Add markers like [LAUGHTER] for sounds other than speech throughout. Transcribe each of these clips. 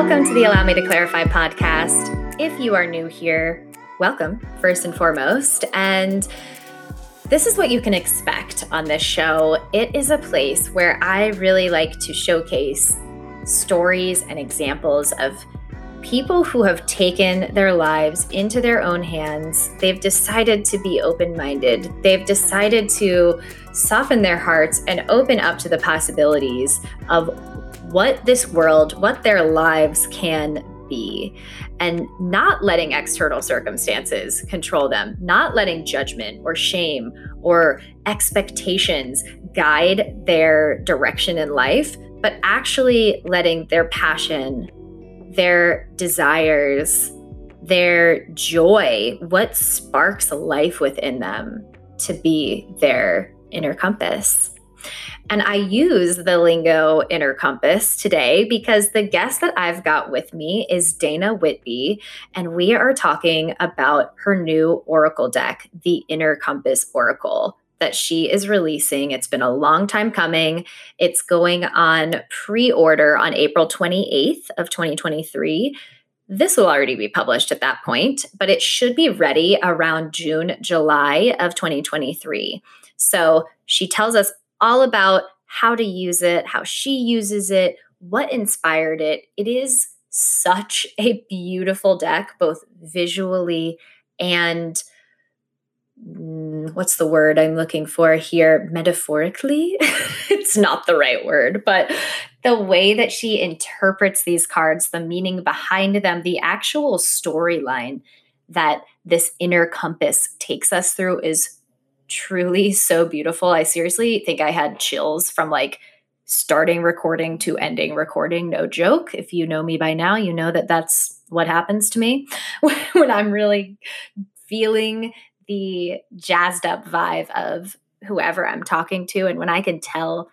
Welcome to the Allow Me to Clarify podcast. If you are new here, welcome, first and foremost. And this is what you can expect on this show. It is a place where I really like to showcase stories and examples of people who have taken their lives into their own hands. They've decided to be open minded. They've decided to soften their hearts and open up to the possibilities of what this world, what their lives can be, and not letting external circumstances control them, not letting judgment or shame or expectations guide their direction in life, but actually letting their passion, their desires, their joy, what sparks life within them to be their inner compass. And I use the lingo inner compass today because the guest that I've got with me is Dana Whitby, and we are talking about her new Oracle deck, the Inner Compass Oracle that she is releasing. It's been a long time coming. It's going on pre-order on April 28th of 2023. This will already be published at that point, but it should be ready around June, July of 2023. So she tells us all about how to use it, how she uses it, what inspired it. It is such a beautiful deck, both visually and mm, what's the word I'm looking for here? Metaphorically? [LAUGHS] it's not the right word, but the way that she interprets these cards, the meaning behind them, the actual storyline that this inner compass takes us through is truly so beautiful. I seriously think I had chills from like starting recording to ending recording. No joke. If you know me by now, you know that that's what happens to me [LAUGHS] when I'm really feeling the jazzed up vibe of whoever I'm talking to and when I can tell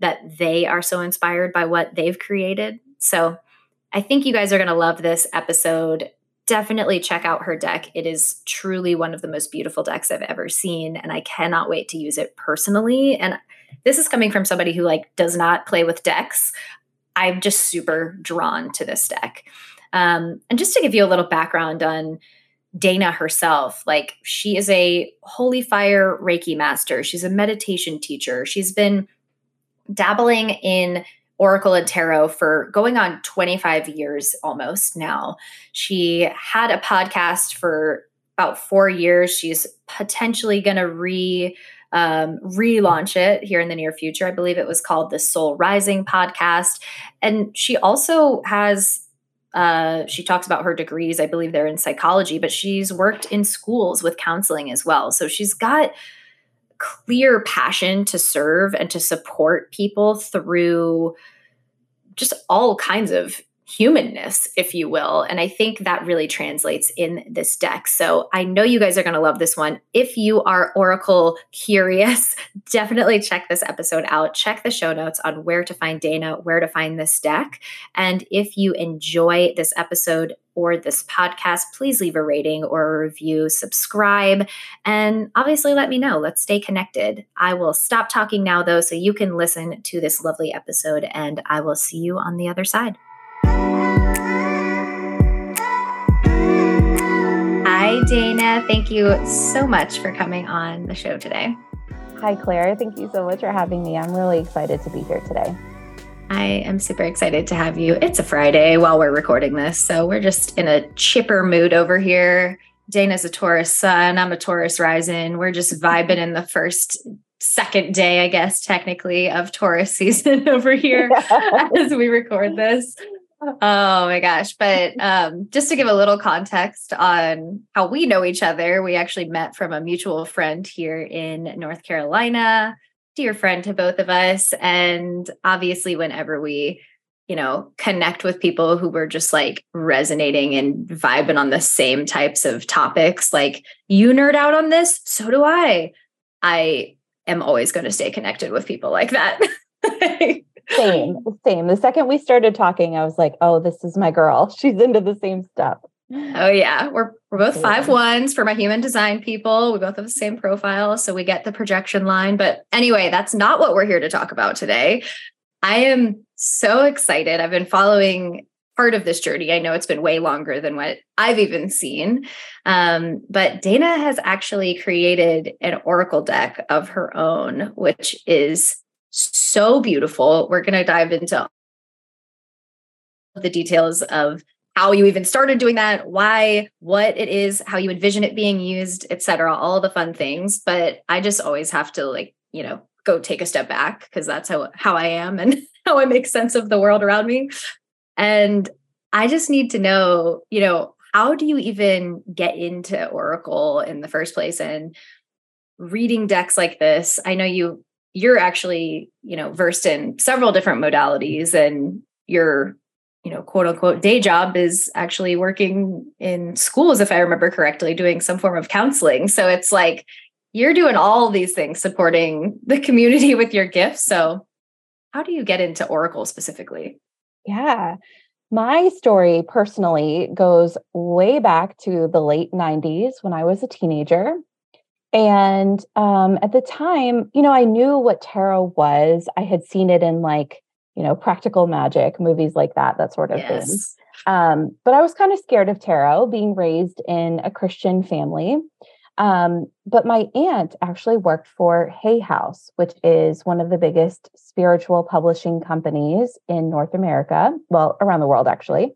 that they are so inspired by what they've created. So I think you guys are going to love this episode definitely check out her deck. It is truly one of the most beautiful decks I've ever seen, and I cannot wait to use it personally. And this is coming from somebody who like does not play with decks. I'm just super drawn to this deck. Um, and just to give you a little background on Dana herself, like she is a holy fire Reiki master. She's a meditation teacher. She's been dabbling in Oracle and Tarot for going on 25 years almost now. She had a podcast for about four years. She's potentially going to re um, relaunch it here in the near future. I believe it was called the Soul Rising podcast, and she also has. Uh, she talks about her degrees. I believe they're in psychology, but she's worked in schools with counseling as well. So she's got clear passion to serve and to support people through just all kinds of humanness, if you will. And I think that really translates in this deck. So I know you guys are going to love this one. If you are Oracle curious, [LAUGHS] definitely check this episode out. Check the show notes on where to find Dana, where to find this deck. And if you enjoy this episode, or this podcast, please leave a rating or a review, subscribe, and obviously let me know. Let's stay connected. I will stop talking now, though, so you can listen to this lovely episode, and I will see you on the other side. Dana. Thank you so much for coming on the show today. Hi, Claire. Thank you so much for having me. I'm really excited to be here today. I am super excited to have you. It's a Friday while we're recording this, so we're just in a chipper mood over here. Dana's a Taurus sun, I'm a Taurus rising. We're just vibing in the first second day, I guess, technically, of Taurus [LAUGHS] season over here yeah. [LAUGHS] as we record this. [LAUGHS] Oh my gosh. But um, just to give a little context on how we know each other, we actually met from a mutual friend here in North Carolina dear friend to both of us. And obviously, whenever we, you know, connect with people who were just like resonating and vibing on the same types of topics, like you nerd out on this, so do I. I am always going to stay connected with people like that. [LAUGHS] same, same. The second we started talking, I was like, oh, this is my girl. [LAUGHS] She's into the same stuff. Oh yeah, we're we're both five ones for my human design people. We both have the same profile, so we get the projection line. But anyway, that's not what we're here to talk about today. I am so excited. I've been following part of this journey. I know it's been way longer than what I've even seen. Um, but Dana has actually created an Oracle deck of her own, which is so beautiful. We're going to dive into the details of how you even started doing that, why, what it is, how you envision it being used, etc. all the fun things. But I just always have to like, you know, go take a step back because that's how how I am and [LAUGHS] how I make sense of the world around me. And I just need to know, you know, how do you even get into Oracle in the first place and reading decks like this? I know you you're actually, you know, versed in several different modalities and your you know, quote unquote day job is actually working in schools, if I remember correctly, doing some form of counseling. So it's like you're doing all these things supporting the community with your gifts. So, how do you get into Oracle specifically? Yeah. My story personally goes way back to the late 90s when I was a teenager. And um, at the time, you know, I knew what tarot was. I had seen it in like you know, practical magic, movies like that, that sort of yes. thing. Um, but I was kind of scared of tarot, being raised in a Christian family. Um, but my aunt actually worked for Hay House, which is one of the biggest spiritual publishing companies in North America, well, around the world, actually.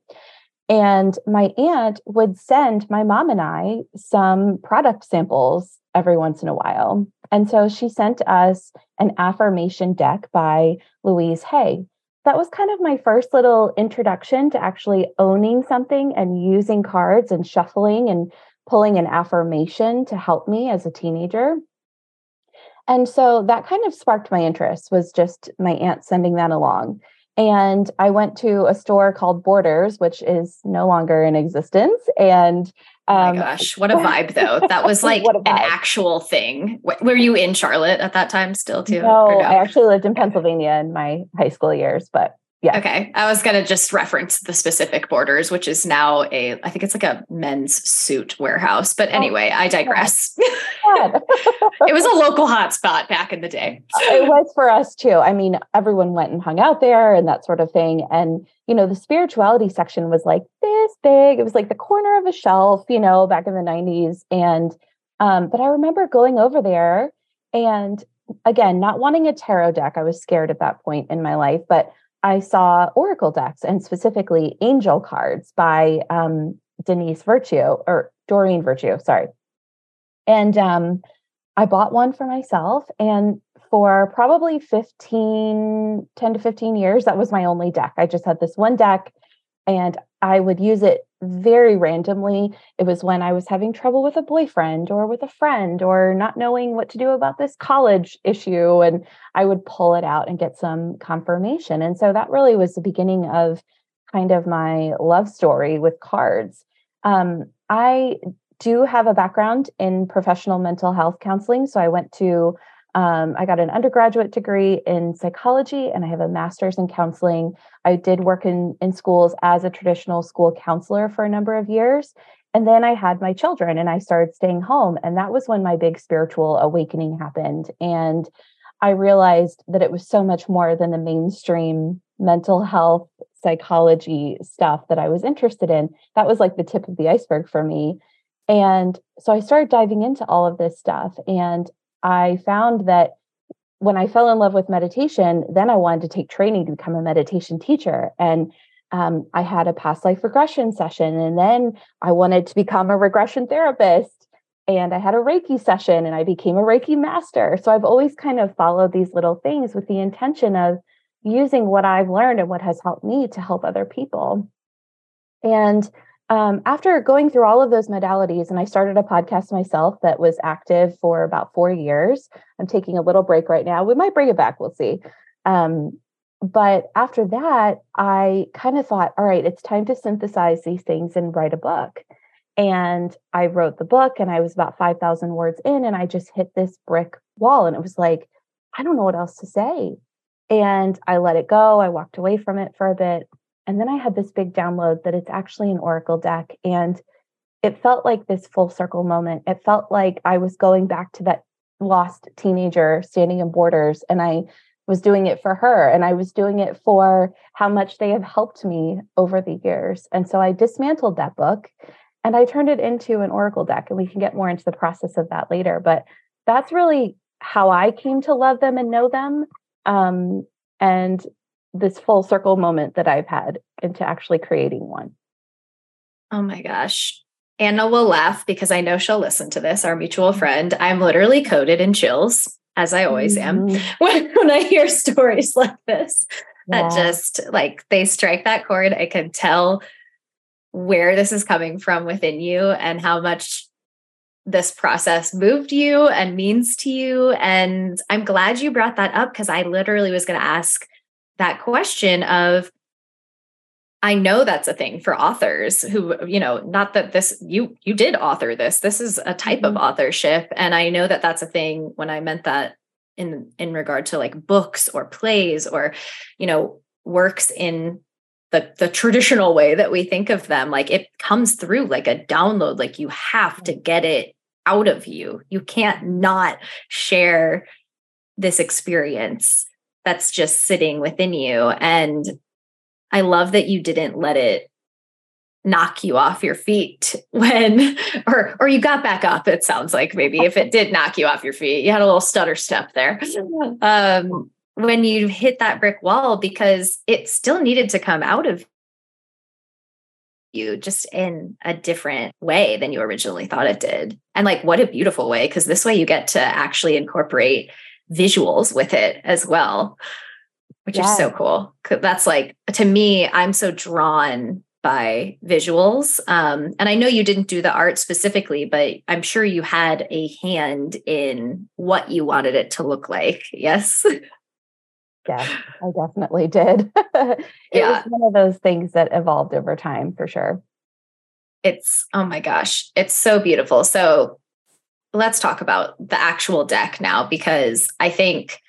And my aunt would send my mom and I some product samples every once in a while. And so she sent us an affirmation deck by Louise Hay that was kind of my first little introduction to actually owning something and using cards and shuffling and pulling an affirmation to help me as a teenager. And so that kind of sparked my interest was just my aunt sending that along. And I went to a store called Borders, which is no longer in existence. And um, oh my um, gosh, what a vibe though. That was [LAUGHS] like an actual thing. Were you in Charlotte at that time still too? No, no? I actually lived in Pennsylvania in my high school years, but yeah. Okay. I was going to just reference the specific borders, which is now a, I think it's like a men's suit warehouse. But oh, anyway, oh, I digress. [LAUGHS] it was a local hotspot back in the day. [LAUGHS] it was for us too. I mean, everyone went and hung out there and that sort of thing. And, you know, the spirituality section was like this big. It was like the corner of a shelf, you know, back in the 90s. And, um, but I remember going over there and again, not wanting a tarot deck. I was scared at that point in my life, but I saw Oracle decks and specifically angel cards by um, Denise Virtue or Doreen Virtue, sorry. And um, I bought one for myself. And for probably 15, 10 to 15 years, that was my only deck. I just had this one deck and I would use it very randomly. It was when I was having trouble with a boyfriend or with a friend or not knowing what to do about this college issue. And I would pull it out and get some confirmation. And so that really was the beginning of kind of my love story with cards. Um, I do have a background in professional mental health counseling. So I went to um, I got an undergraduate degree in psychology and I have a master's in counseling. I did work in, in schools as a traditional school counselor for a number of years. And then I had my children and I started staying home. And that was when my big spiritual awakening happened. And I realized that it was so much more than the mainstream mental health psychology stuff that I was interested in. That was like the tip of the iceberg for me. And so I started diving into all of this stuff. And I found that when I fell in love with meditation, then I wanted to take training to become a meditation teacher. And um, I had a past life regression session. And then I wanted to become a regression therapist. And I had a Reiki session and I became a Reiki master. So I've always kind of followed these little things with the intention of using what I've learned and what has helped me to help other people. And um, after going through all of those modalities, and I started a podcast myself that was active for about four years. I'm taking a little break right now. We might bring it back, we'll see. Um, but after that, I kind of thought, all right, it's time to synthesize these things and write a book. And I wrote the book, and I was about 5,000 words in, and I just hit this brick wall. And it was like, I don't know what else to say. And I let it go. I walked away from it for a bit. And then I had this big download that it's actually an Oracle deck. And it felt like this full circle moment. It felt like I was going back to that lost teenager standing in borders. And I was doing it for her and I was doing it for how much they have helped me over the years. And so I dismantled that book and I turned it into an Oracle deck. And we can get more into the process of that later. But that's really how I came to love them and know them. Um, and this full circle moment that I've had into actually creating one. Oh my gosh. Anna will laugh because I know she'll listen to this, our mutual friend. I'm literally coated in chills as I always am, mm-hmm. [LAUGHS] when, when I hear stories like this yeah. that just like they strike that chord. I can tell where this is coming from within you and how much this process moved you and means to you. And I'm glad you brought that up because I literally was going to ask that question of I know that's a thing for authors who, you know, not that this you you did author this. This is a type mm-hmm. of authorship and I know that that's a thing when I meant that in in regard to like books or plays or you know, works in the the traditional way that we think of them like it comes through like a download like you have to mm-hmm. get it out of you. You can't not share this experience that's just sitting within you. And I love that you didn't let it knock you off your feet [LAUGHS] when or or you got back up it sounds like maybe if it did knock you off your feet. You had a little stutter step there. [LAUGHS] Um when you hit that brick wall because it still needed to come out of you just in a different way than you originally thought it did. And like what a beautiful way because this way you get to actually incorporate visuals with it as well which yeah. is so cool. That's like to me, I'm so drawn by visuals. Um, and I know you didn't do the art specifically, but I'm sure you had a hand in what you wanted it to look like. Yes. Yes, I definitely did. [LAUGHS] it yeah. was one of those things that evolved over time for sure. It's, oh my gosh, it's so beautiful. So let's talk about the actual deck now, because I think,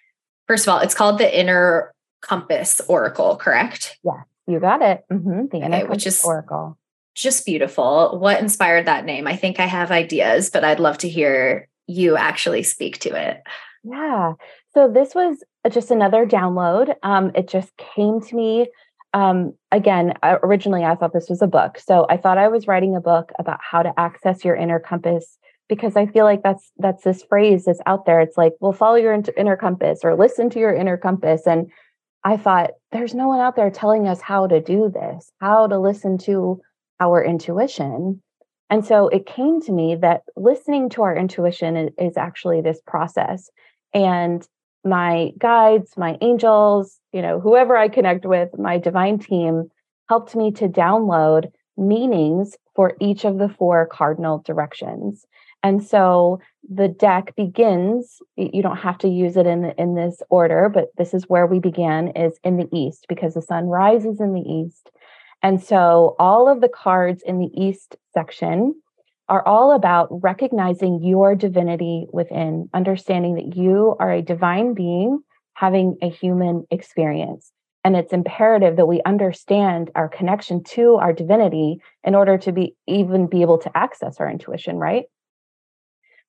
first of all, it's called the Inner Compass Oracle, correct? Yeah, you got it. Mm-hmm. The okay, which is Oracle. Just beautiful. What inspired that name? I think I have ideas, but I'd love to hear you actually speak to it. Yeah. So this was just another download. Um, it just came to me. Um, again, originally I thought this was a book. So I thought I was writing a book about how to access your inner compass because I feel like that's that's this phrase that's out there. It's like, well, follow your inner compass or listen to your inner compass. And I thought, there's no one out there telling us how to do this, how to listen to our intuition. And so it came to me that listening to our intuition is, is actually this process. And my guides, my angels, you know, whoever I connect with, my divine team helped me to download meanings for each of the four cardinal directions. And so the deck begins, you don't have to use it in, in this order, but this is where we began is in the east because the sun rises in the east. And so all of the cards in the east section are all about recognizing your divinity within, understanding that you are a divine being having a human experience. And it's imperative that we understand our connection to our divinity in order to be even be able to access our intuition, right?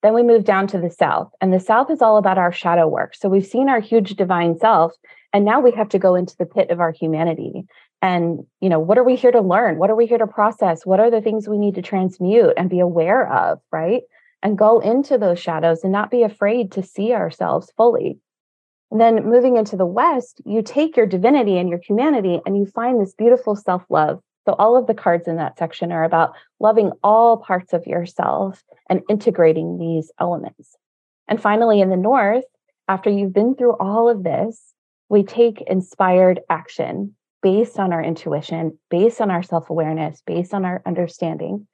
Then we move down to the South, and the South is all about our shadow work. So we've seen our huge divine self, and now we have to go into the pit of our humanity. And, you know, what are we here to learn? What are we here to process? What are the things we need to transmute and be aware of, right? And go into those shadows and not be afraid to see ourselves fully. And then moving into the West, you take your divinity and your humanity and you find this beautiful self love so, all of the cards in that section are about loving all parts of yourself and integrating these elements. And finally, in the North, after you've been through all of this, we take inspired action based on our intuition, based on our self awareness, based on our understanding.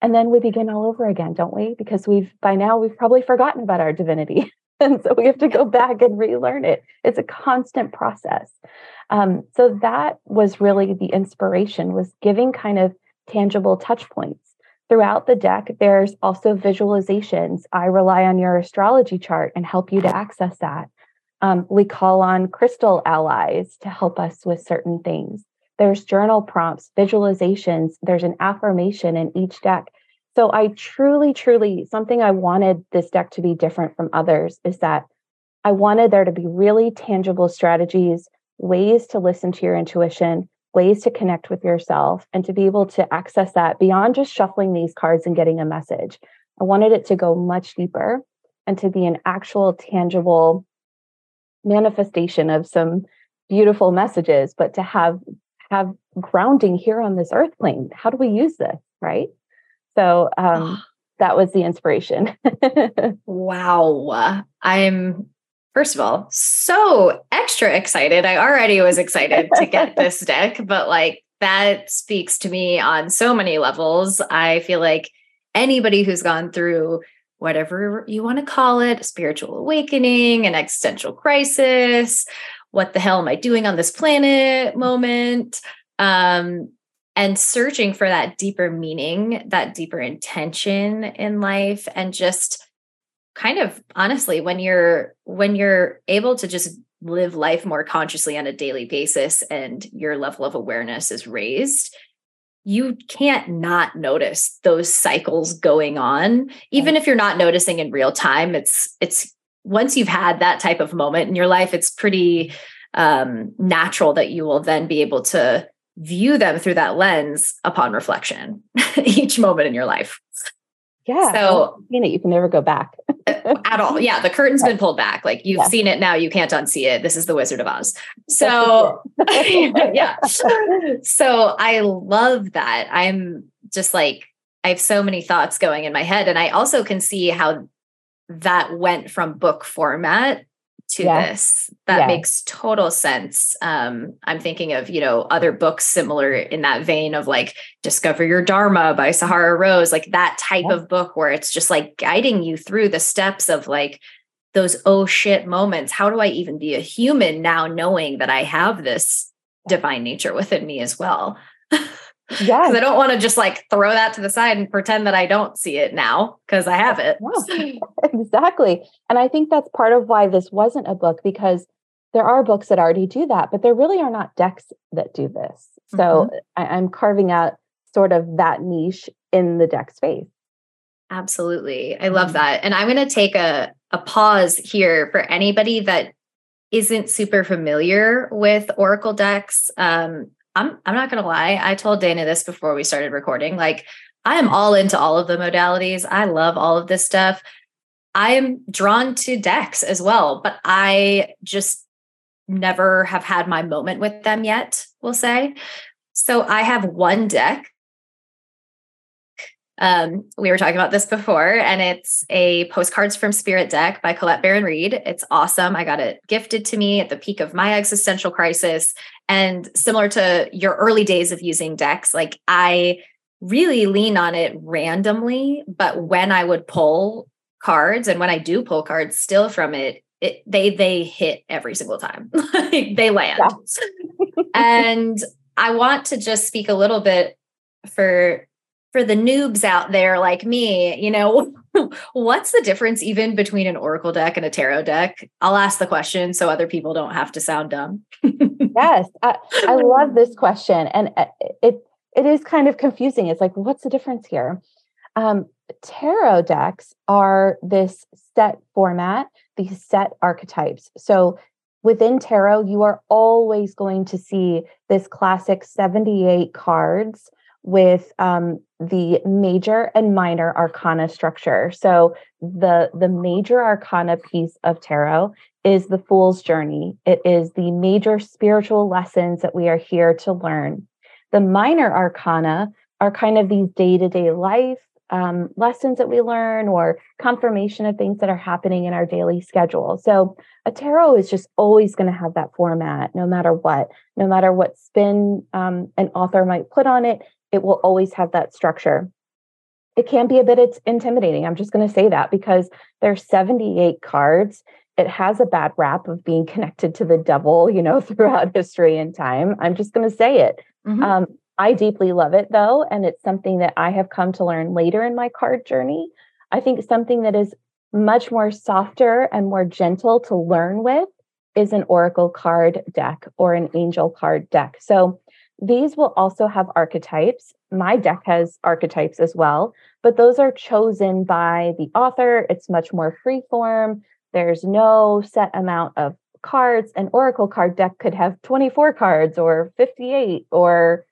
And then we begin all over again, don't we? Because we've, by now, we've probably forgotten about our divinity. [LAUGHS] [LAUGHS] and so we have to go back and relearn it. It's a constant process. Um, so that was really the inspiration was giving kind of tangible touch points throughout the deck. There's also visualizations. I rely on your astrology chart and help you to access that. Um, we call on crystal allies to help us with certain things. There's journal prompts, visualizations. There's an affirmation in each deck. So I truly, truly, something I wanted this deck to be different from others is that I wanted there to be really tangible strategies, ways to listen to your intuition, ways to connect with yourself, and to be able to access that beyond just shuffling these cards and getting a message. I wanted it to go much deeper and to be an actual, tangible manifestation of some beautiful messages, but to have have grounding here on this earth plane. How do we use this? Right. So um, [GASPS] that was the inspiration. [LAUGHS] wow. I'm first of all so extra excited. I already was excited to get [LAUGHS] this deck, but like that speaks to me on so many levels. I feel like anybody who's gone through whatever you want to call it, spiritual awakening, an existential crisis, what the hell am I doing on this planet moment? Um, and searching for that deeper meaning, that deeper intention in life, and just kind of honestly, when you're when you're able to just live life more consciously on a daily basis and your level of awareness is raised, you can't not notice those cycles going on. Even if you're not noticing in real time it's it's once you've had that type of moment in your life it's pretty um, natural that you will then be able to view them through that lens upon reflection [LAUGHS] each moment in your life. Yeah so you know you can never go back. Uh, at all. Yeah the curtain's been pulled back. Like you've yeah. seen it now. You can't unsee it. This is the wizard of oz. [LAUGHS] So [LAUGHS] yeah. So i love that. I'm just like i have so many thoughts going in my head and i also can see how that went from book format to yeah. this. That yeah. makes total sense. Um, I'm thinking of, you know, other books similar in that vein of like Discover Your Dharma by Sahara Rose, like that type yeah. of book where it's just like guiding you through the steps of like those oh shit moments. How do I even be a human now knowing that I have this divine nature within me as well? [LAUGHS] Yeah. Because I don't want to just like throw that to the side and pretend that I don't see it now because I have it. exactly. And I think that's part of why this wasn't a book because there are books that already do that, but there really are not decks that do this. So mm-hmm. I, I'm carving out sort of that niche in the deck space. Absolutely. I love mm-hmm. that. And I'm going to take a, a pause here for anybody that isn't super familiar with Oracle decks. Um, I'm I'm not gonna lie. I told Dana this before we started recording. Like, I am all into all of the modalities. I love all of this stuff. I am drawn to decks as well, but I just never have had my moment with them yet, we'll say. So I have one deck um, we were talking about this before, and it's a postcards from Spirit deck by Colette Baron Reid. It's awesome. I got it gifted to me at the peak of my existential crisis. And similar to your early days of using decks, like I really lean on it randomly, but when I would pull cards and when I do pull cards still from it, it they they hit every single time. [LAUGHS] they land. Yeah. [LAUGHS] and I want to just speak a little bit for for the noobs out there like me, you know, [LAUGHS] what's the difference even between an oracle deck and a tarot deck? I'll ask the question so other people don't have to sound dumb. [LAUGHS] yes, I, I love this question, and uh, it it is kind of confusing. It's like, what's the difference here? Um, tarot decks are this set format, these set archetypes. So within tarot, you are always going to see this classic 78 cards with um, the major and minor arcana structure. So the the major arcana piece of tarot is the fool's journey. It is the major spiritual lessons that we are here to learn. The minor arcana are kind of these day-to-day life um, lessons that we learn or confirmation of things that are happening in our daily schedule. So a tarot is just always going to have that format, no matter what, no matter what spin um, an author might put on it it will always have that structure. It can be a bit it's intimidating. I'm just going to say that because there's 78 cards. It has a bad rap of being connected to the devil, you know, [LAUGHS] throughout history and time. I'm just going to say it. Mm-hmm. Um, I deeply love it though, and it's something that I have come to learn later in my card journey. I think something that is much more softer and more gentle to learn with is an oracle card deck or an angel card deck. So these will also have archetypes. My deck has archetypes as well, but those are chosen by the author. It's much more free form. There's no set amount of cards. An Oracle card deck could have 24 cards or 58 or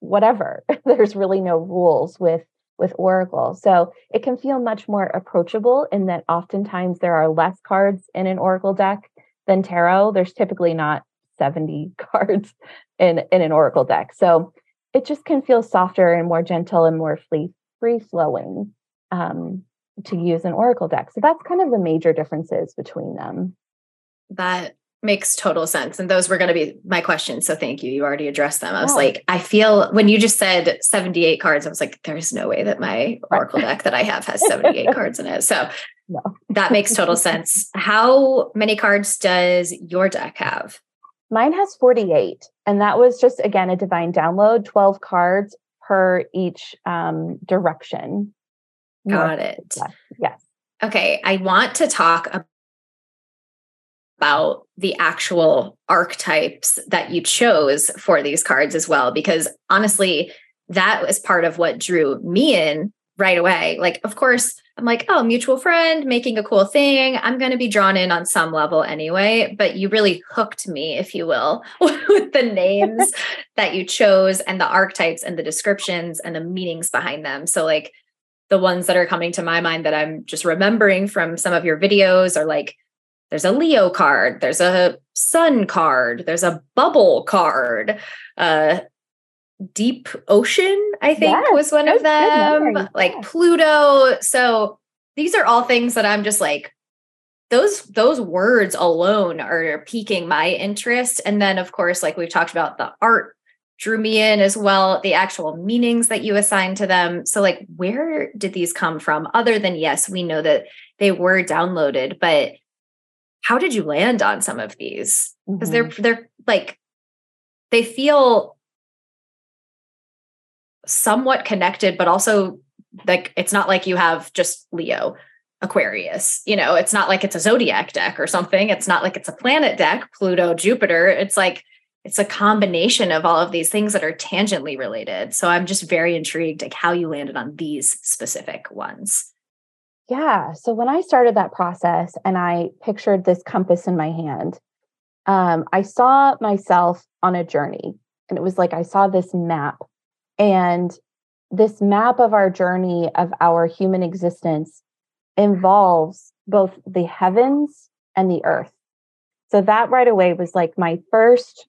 whatever. [LAUGHS] There's really no rules with with Oracle. So it can feel much more approachable in that oftentimes there are less cards in an Oracle deck than tarot. There's typically not 70 [LAUGHS] cards in, in an Oracle deck. So it just can feel softer and more gentle and more free free flowing um, to use an Oracle deck. So that's kind of the major differences between them. That makes total sense. And those were going to be my questions. So thank you. You already addressed them. I was like, I feel when you just said 78 cards, I was like, there's no way that my [LAUGHS] Oracle deck that I have has 78 [LAUGHS] cards in it. So no. that makes total sense. How many cards does your deck have? Mine has 48. And that was just, again, a divine download, 12 cards per each um, direction. Got it. Yes. Okay. I want to talk about the actual archetypes that you chose for these cards as well, because honestly, that was part of what drew me in right away. Like, of course, I'm like, oh, mutual friend making a cool thing. I'm going to be drawn in on some level anyway. But you really hooked me, if you will, [LAUGHS] with the names [LAUGHS] that you chose and the archetypes and the descriptions and the meanings behind them. So, like, the ones that are coming to my mind that I'm just remembering from some of your videos are like, there's a Leo card, there's a Sun card, there's a Bubble card, uh, Deep Ocean, I think yes, was one of them, like Pluto. So these are all things that I'm just like, those those words alone are piquing my interest. And then, of course, like we've talked about, the art drew me in as well, the actual meanings that you assign to them. So, like, where did these come from? Other than yes, we know that they were downloaded, but how did you land on some of these? Because mm-hmm. they're they're like they feel somewhat connected, but also like it's not like you have just Leo, Aquarius. You know, it's not like it's a zodiac deck or something. It's not like it's a planet deck, Pluto, Jupiter. It's like it's a combination of all of these things that are tangentially related. So I'm just very intrigued like how you landed on these specific ones. Yeah. So when I started that process and I pictured this compass in my hand, um, I saw myself on a journey. And it was like I saw this map and this map of our journey of our human existence involves both the heavens and the earth. So that right away was like my first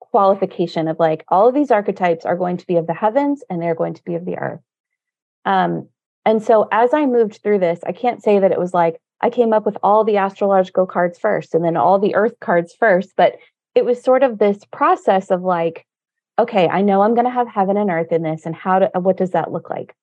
qualification of like all of these archetypes are going to be of the heavens and they're going to be of the earth. Um, and so as I moved through this, I can't say that it was like I came up with all the astrological cards first and then all the earth cards first, but it was sort of this process of like, okay, I know I'm going to have heaven and earth in this, and how to, what does that look like?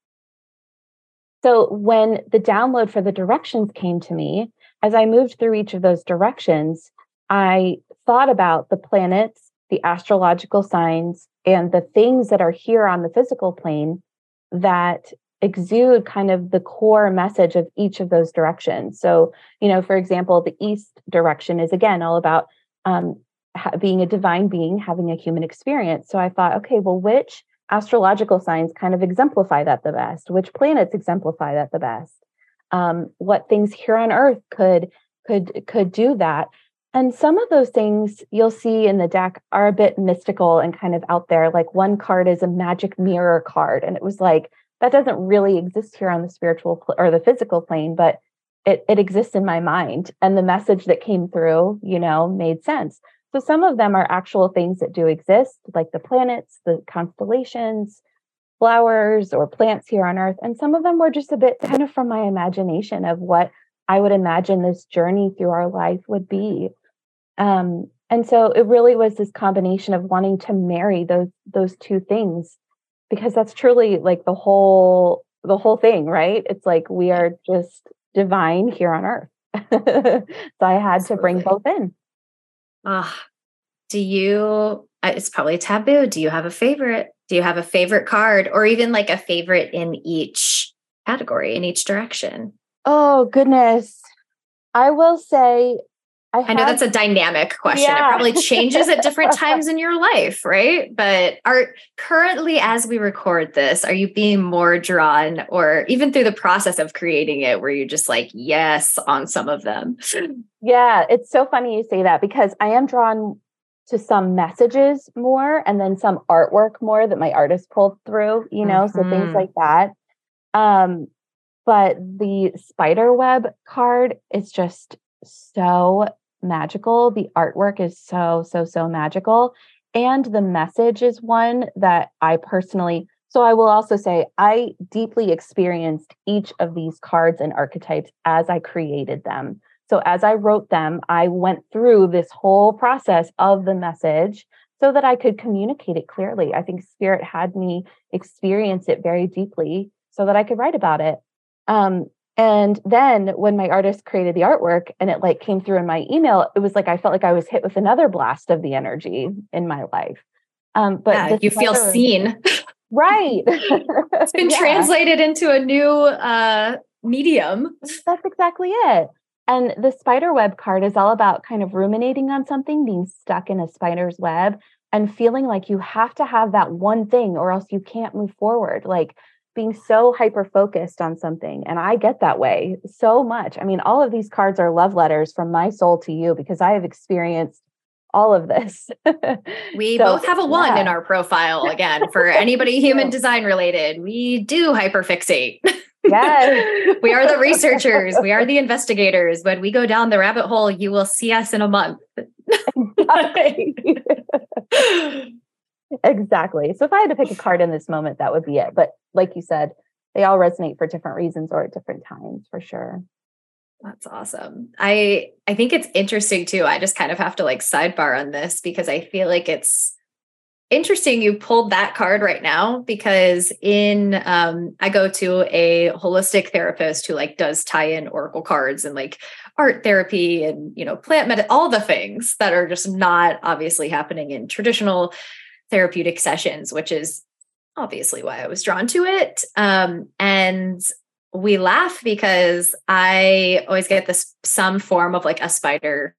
So when the download for the directions came to me, as I moved through each of those directions, I thought about the planets, the astrological signs, and the things that are here on the physical plane that exude kind of the core message of each of those directions. So, you know, for example, the east direction is again all about um, being a divine being, having a human experience. So I thought, okay, well, which astrological signs kind of exemplify that the best? Which planets exemplify that the best? Um, what things here on Earth could could could do that? And some of those things you'll see in the deck are a bit mystical and kind of out there. Like one card is a magic mirror card, and it was like that doesn't really exist here on the spiritual pl- or the physical plane, but it it exists in my mind, and the message that came through, you know, made sense. So some of them are actual things that do exist, like the planets, the constellations, flowers, or plants here on Earth. And some of them were just a bit kind of from my imagination of what I would imagine this journey through our life would be. Um, and so it really was this combination of wanting to marry those those two things because that's truly like the whole the whole thing right it's like we are just divine here on earth [LAUGHS] so i had Absolutely. to bring both in Ah, do you? It's probably taboo. Do you have a favorite? Do you have a favorite card, or even like a favorite in each category in each direction? Oh goodness, I will say I, have, I, know that's a dynamic question. Yeah. It probably changes at different [LAUGHS] times in your life, right? But are currently, as we record this, are you being more drawn, or even through the process of creating it, were you just like, yes, on some of them? Yeah, it's so funny you say that because I am drawn to some messages more and then some artwork more that my artist pulled through, you know, mm-hmm. so things mm-hmm. like that. Um, but the spider web card is just so magical. The artwork is so, so, so magical. And the message is one that I personally, so I will also say, I deeply experienced each of these cards and archetypes as I created them. So as I wrote them, I went through this whole process of the message so that I could communicate it clearly. I think Spirit had me experience it very deeply so that I could write about it. Um, and then when my artist created the artwork and it like came through in my email, it was like I felt like I was hit with another blast of the energy in my life. Um, but yeah, you feel seen. Right. [LAUGHS] it's been [LAUGHS] yeah. translated into a new uh, medium. That's exactly it. And the spider web card is all about kind of ruminating on something, being stuck in a spider's web and feeling like you have to have that one thing or else you can't move forward. Like being so hyper focused on something. And I get that way so much. I mean, all of these cards are love letters from my soul to you because I have experienced all of this. [LAUGHS] we so, both have a one yeah. in our profile again [LAUGHS] for anybody human design related. We do hyperfixate. Yes. [LAUGHS] we are the researchers, we are the investigators. When we go down the rabbit hole, you will see us in a month. Exactly. So if I had to pick a card in this moment, that would be it. But like you said, they all resonate for different reasons or at different times for sure. That's awesome. I I think it's interesting too. I just kind of have to like sidebar on this because I feel like it's interesting you pulled that card right now because in um I go to a holistic therapist who like does tie in oracle cards and like art therapy and you know plant med all the things that are just not obviously happening in traditional therapeutic sessions, which is obviously why I was drawn to it. Um, and we laugh because I always get this some form of like a spider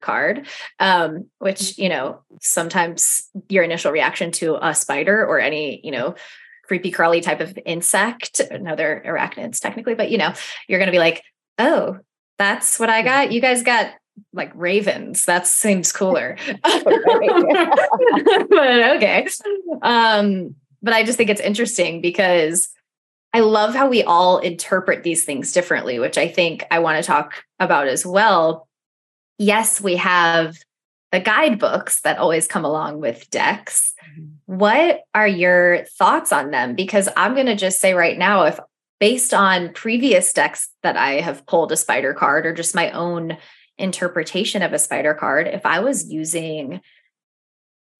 card um, which mm-hmm. you know sometimes your initial reaction to a spider or any you know creepy crawly type of insect no they're arachnids technically but you know you're going to be like oh that's what i got you guys got like ravens. That seems cooler. [LAUGHS] but okay. Um, but I just think it's interesting because I love how we all interpret these things differently, which I think I want to talk about as well. Yes, we have the guidebooks that always come along with decks. Mm-hmm. What are your thoughts on them? Because I'm going to just say right now, if based on previous decks that I have pulled a spider card or just my own interpretation of a spider card, if I was using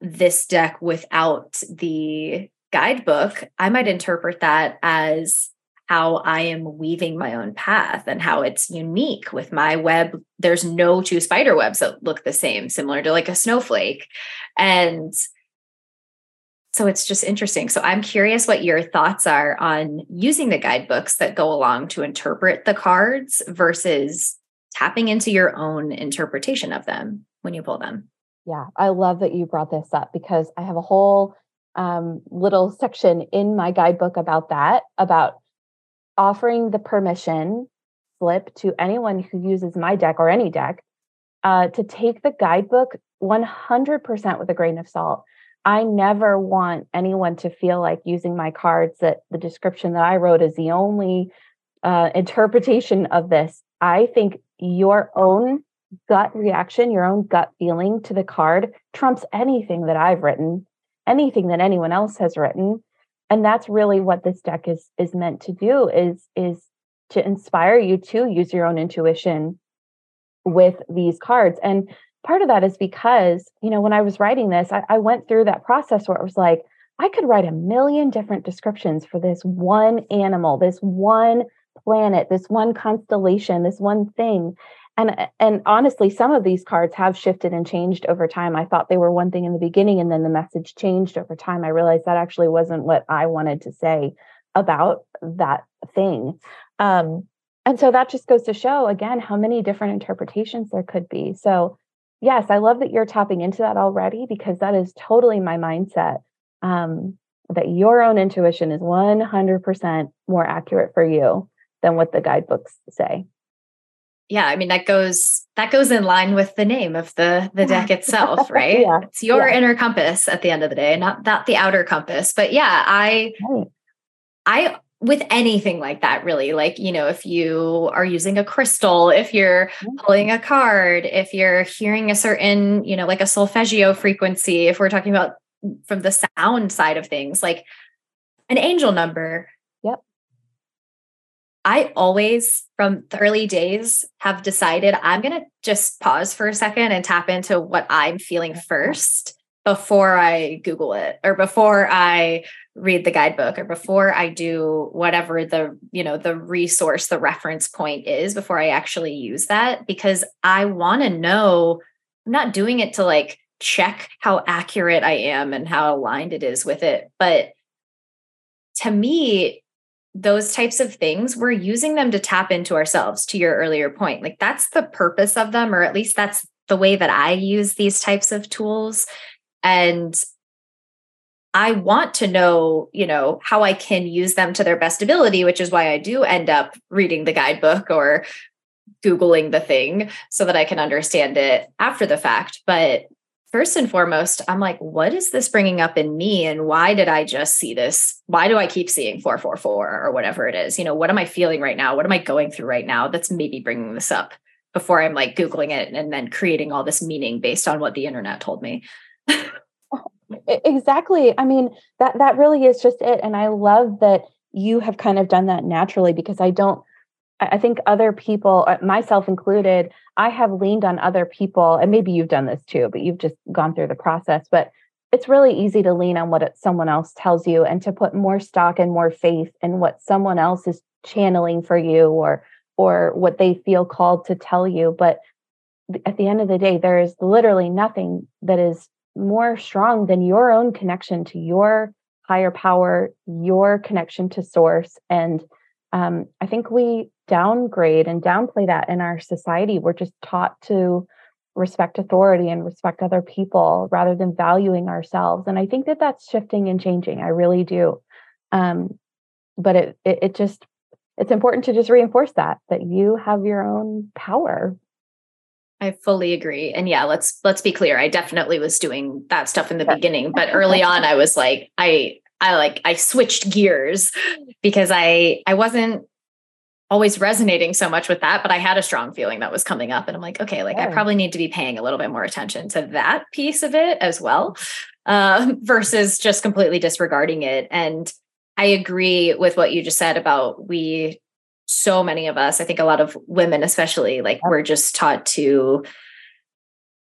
this deck without the guidebook, I might interpret that as how I am weaving my own path and how it's unique with my web. There's no two spider webs that look the same, similar to like a snowflake. And so it's just interesting. So I'm curious what your thoughts are on using the guidebooks that go along to interpret the cards versus tapping into your own interpretation of them when you pull them. Yeah, I love that you brought this up because I have a whole um, little section in my guidebook about that, about offering the permission slip to anyone who uses my deck or any deck uh, to take the guidebook 100% with a grain of salt. I never want anyone to feel like using my cards that the description that I wrote is the only uh, interpretation of this. I think your own gut reaction, your own gut feeling to the card trumps anything that I've written, anything that anyone else has written. And that's really what this deck is is meant to do is is to inspire you to use your own intuition with these cards. And part of that is because, you know, when I was writing this, I, I went through that process where it was like, I could write a million different descriptions for this one animal, this one planet, this one constellation, this one thing. And and honestly, some of these cards have shifted and changed over time. I thought they were one thing in the beginning and then the message changed over time. I realized that actually wasn't what I wanted to say about that thing. Um, and so that just goes to show again how many different interpretations there could be. So, yes, I love that you're tapping into that already because that is totally my mindset. Um, that your own intuition is 100% more accurate for you than what the guidebooks say. Yeah, I mean that goes that goes in line with the name of the the deck itself, [LAUGHS] right? yeah. It's your yeah. inner compass at the end of the day, not not the outer compass. But yeah, I right. I with anything like that really like you know if you are using a crystal if you're mm. pulling a card if you're hearing a certain you know like a solfeggio frequency if we're talking about mm, from the sound side of things like an angel number i always from the early days have decided i'm going to just pause for a second and tap into what i'm feeling first before i google it or before i read the guidebook or before I do whatever the, you know, the resource, the reference point is before I actually use that because I want to know I'm not doing it to like check how accurate I am and how aligned it is with it, but to me those types of things we're using them to tap into ourselves to your earlier point like that's the purpose of them or at least that's the way that I use these types of tools and I want to know, you know, how I can use them to their best ability, which is why I do end up reading the guidebook or Googling the thing so that I can understand it after the fact. But first and foremost, I'm like, what is this bringing up in me? And why did I just see this? Why do I keep seeing 444 or whatever it is? You know, what am I feeling right now? What am I going through right now that's maybe bringing this up before I'm like Googling it and then creating all this meaning based on what the internet told me? [LAUGHS] Exactly. I mean, that that really is just it. And I love that you have kind of done that naturally because I don't I think other people, uh, myself included, I have leaned on other people, and maybe you've done this too, but you've just gone through the process. But it's really easy to lean on what someone else tells you and to put more stock and more faith in what someone else is channeling for you or or what they feel called to tell you. But at the end of the day, there is literally nothing that is more strong than your own connection to your higher power, your connection to source. And um, I think we downgrade and downplay that in our society. We're just taught to respect authority and respect other people rather than valuing ourselves. And I think that that's shifting and changing. I really do. Um, but it, it, it just it's important to just reinforce that that you have your own power I fully agree. And yeah, let's let's be clear. I definitely was doing that stuff in the beginning, but [LAUGHS] early on I was like I I like I switched gears because I I wasn't always resonating so much with that, but I had a strong feeling that was coming up and I'm like, okay, like I probably need to be paying a little bit more attention to that piece of it as well. Uh, versus just completely disregarding it. And I agree with what you just said about we so many of us, I think a lot of women, especially, like we're just taught to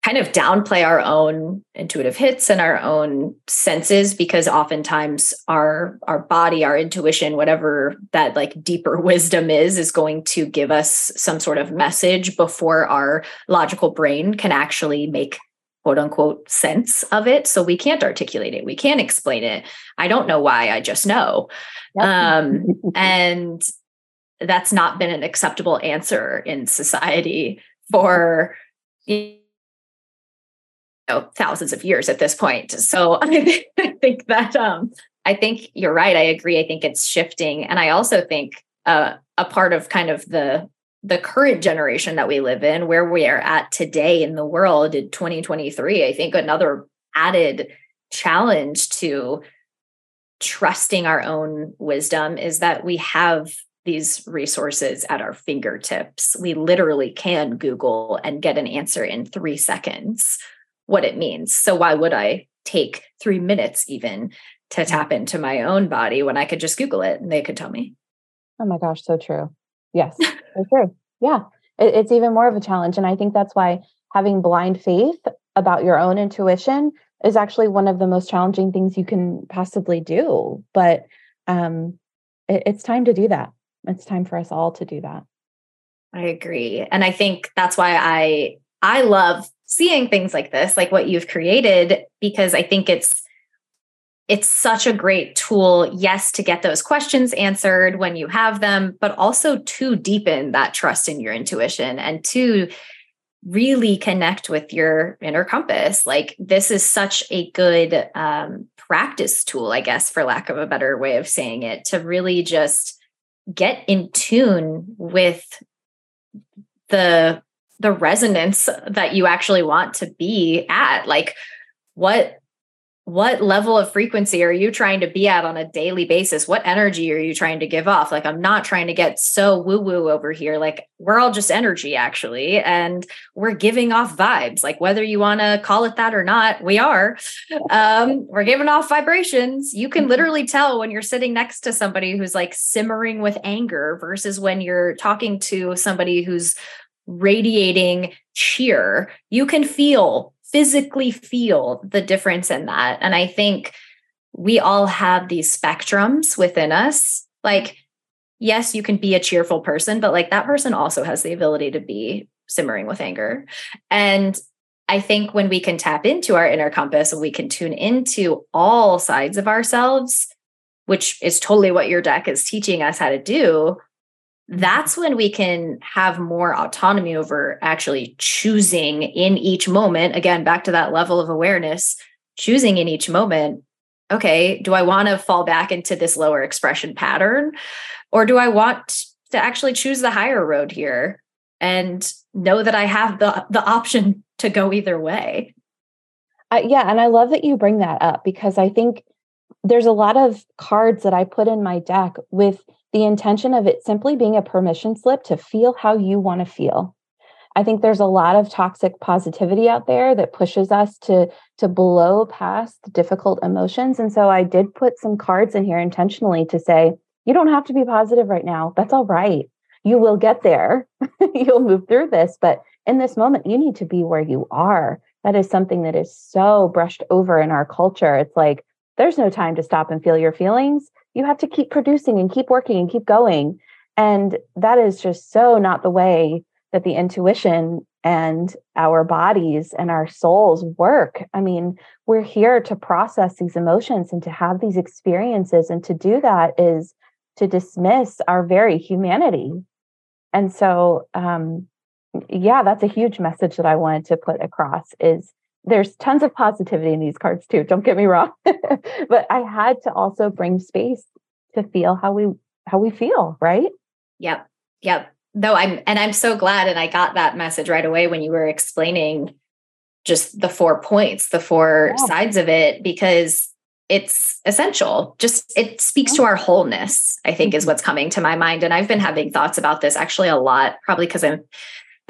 kind of downplay our own intuitive hits and our own senses because oftentimes our our body our intuition whatever that like deeper [LAUGHS] wisdom is is going to give us some sort of message before our logical brain can actually make quote unquote sense of it. So we can't articulate it. We can't explain it. I don't know why. I just know. Um [LAUGHS] and that's not been an acceptable answer in society for you know thousands of years at this point. So [LAUGHS] i think that um i think you're right. I agree. I think it's shifting. And i also think uh, a part of kind of the the current generation that we live in where we are at today in the world in 2023 i think another added challenge to trusting our own wisdom is that we have these resources at our fingertips. We literally can Google and get an answer in three seconds what it means. So, why would I take three minutes even to tap into my own body when I could just Google it and they could tell me? Oh my gosh, so true. Yes, [LAUGHS] so true. Yeah, it, it's even more of a challenge. And I think that's why having blind faith about your own intuition is actually one of the most challenging things you can possibly do. But um, it, it's time to do that it's time for us all to do that. I agree. And I think that's why I I love seeing things like this, like what you've created, because I think it's it's such a great tool, yes, to get those questions answered when you have them, but also to deepen that trust in your intuition and to really connect with your inner compass. Like, this is such a good um, practice tool, I guess, for lack of a better way of saying it, to really just get in tune with the the resonance that you actually want to be at like what what level of frequency are you trying to be at on a daily basis? What energy are you trying to give off? Like, I'm not trying to get so woo woo over here. Like, we're all just energy, actually, and we're giving off vibes. Like, whether you want to call it that or not, we are. Um, we're giving off vibrations. You can mm-hmm. literally tell when you're sitting next to somebody who's like simmering with anger versus when you're talking to somebody who's radiating cheer. You can feel physically feel the difference in that. And I think we all have these spectrums within us. Like, yes, you can be a cheerful person, but like that person also has the ability to be simmering with anger. And I think when we can tap into our inner compass and we can tune into all sides of ourselves, which is totally what your deck is teaching us how to do, that's when we can have more autonomy over actually choosing in each moment. Again, back to that level of awareness, choosing in each moment. Okay, do I want to fall back into this lower expression pattern? Or do I want to actually choose the higher road here and know that I have the, the option to go either way? Uh, yeah. And I love that you bring that up because I think there's a lot of cards that I put in my deck with the intention of it simply being a permission slip to feel how you want to feel. I think there's a lot of toxic positivity out there that pushes us to to blow past difficult emotions and so I did put some cards in here intentionally to say you don't have to be positive right now. That's all right. You will get there. [LAUGHS] You'll move through this, but in this moment you need to be where you are. That is something that is so brushed over in our culture. It's like there's no time to stop and feel your feelings you have to keep producing and keep working and keep going. And that is just so not the way that the intuition and our bodies and our souls work. I mean, we're here to process these emotions and to have these experiences. And to do that is to dismiss our very humanity. And so, um, yeah, that's a huge message that I wanted to put across is there's tons of positivity in these cards too don't get me wrong. [LAUGHS] But i had to also bring space to feel how we how we feel right? Yep yep. No i'm and i'm so glad and i got that message right away when you were explaining just the four points the four yeah. sides of it because it's essential. Just it speaks to our wholeness i think mm-hmm. is what's coming to my mind and i've been having thoughts about this actually a lot probably because i'm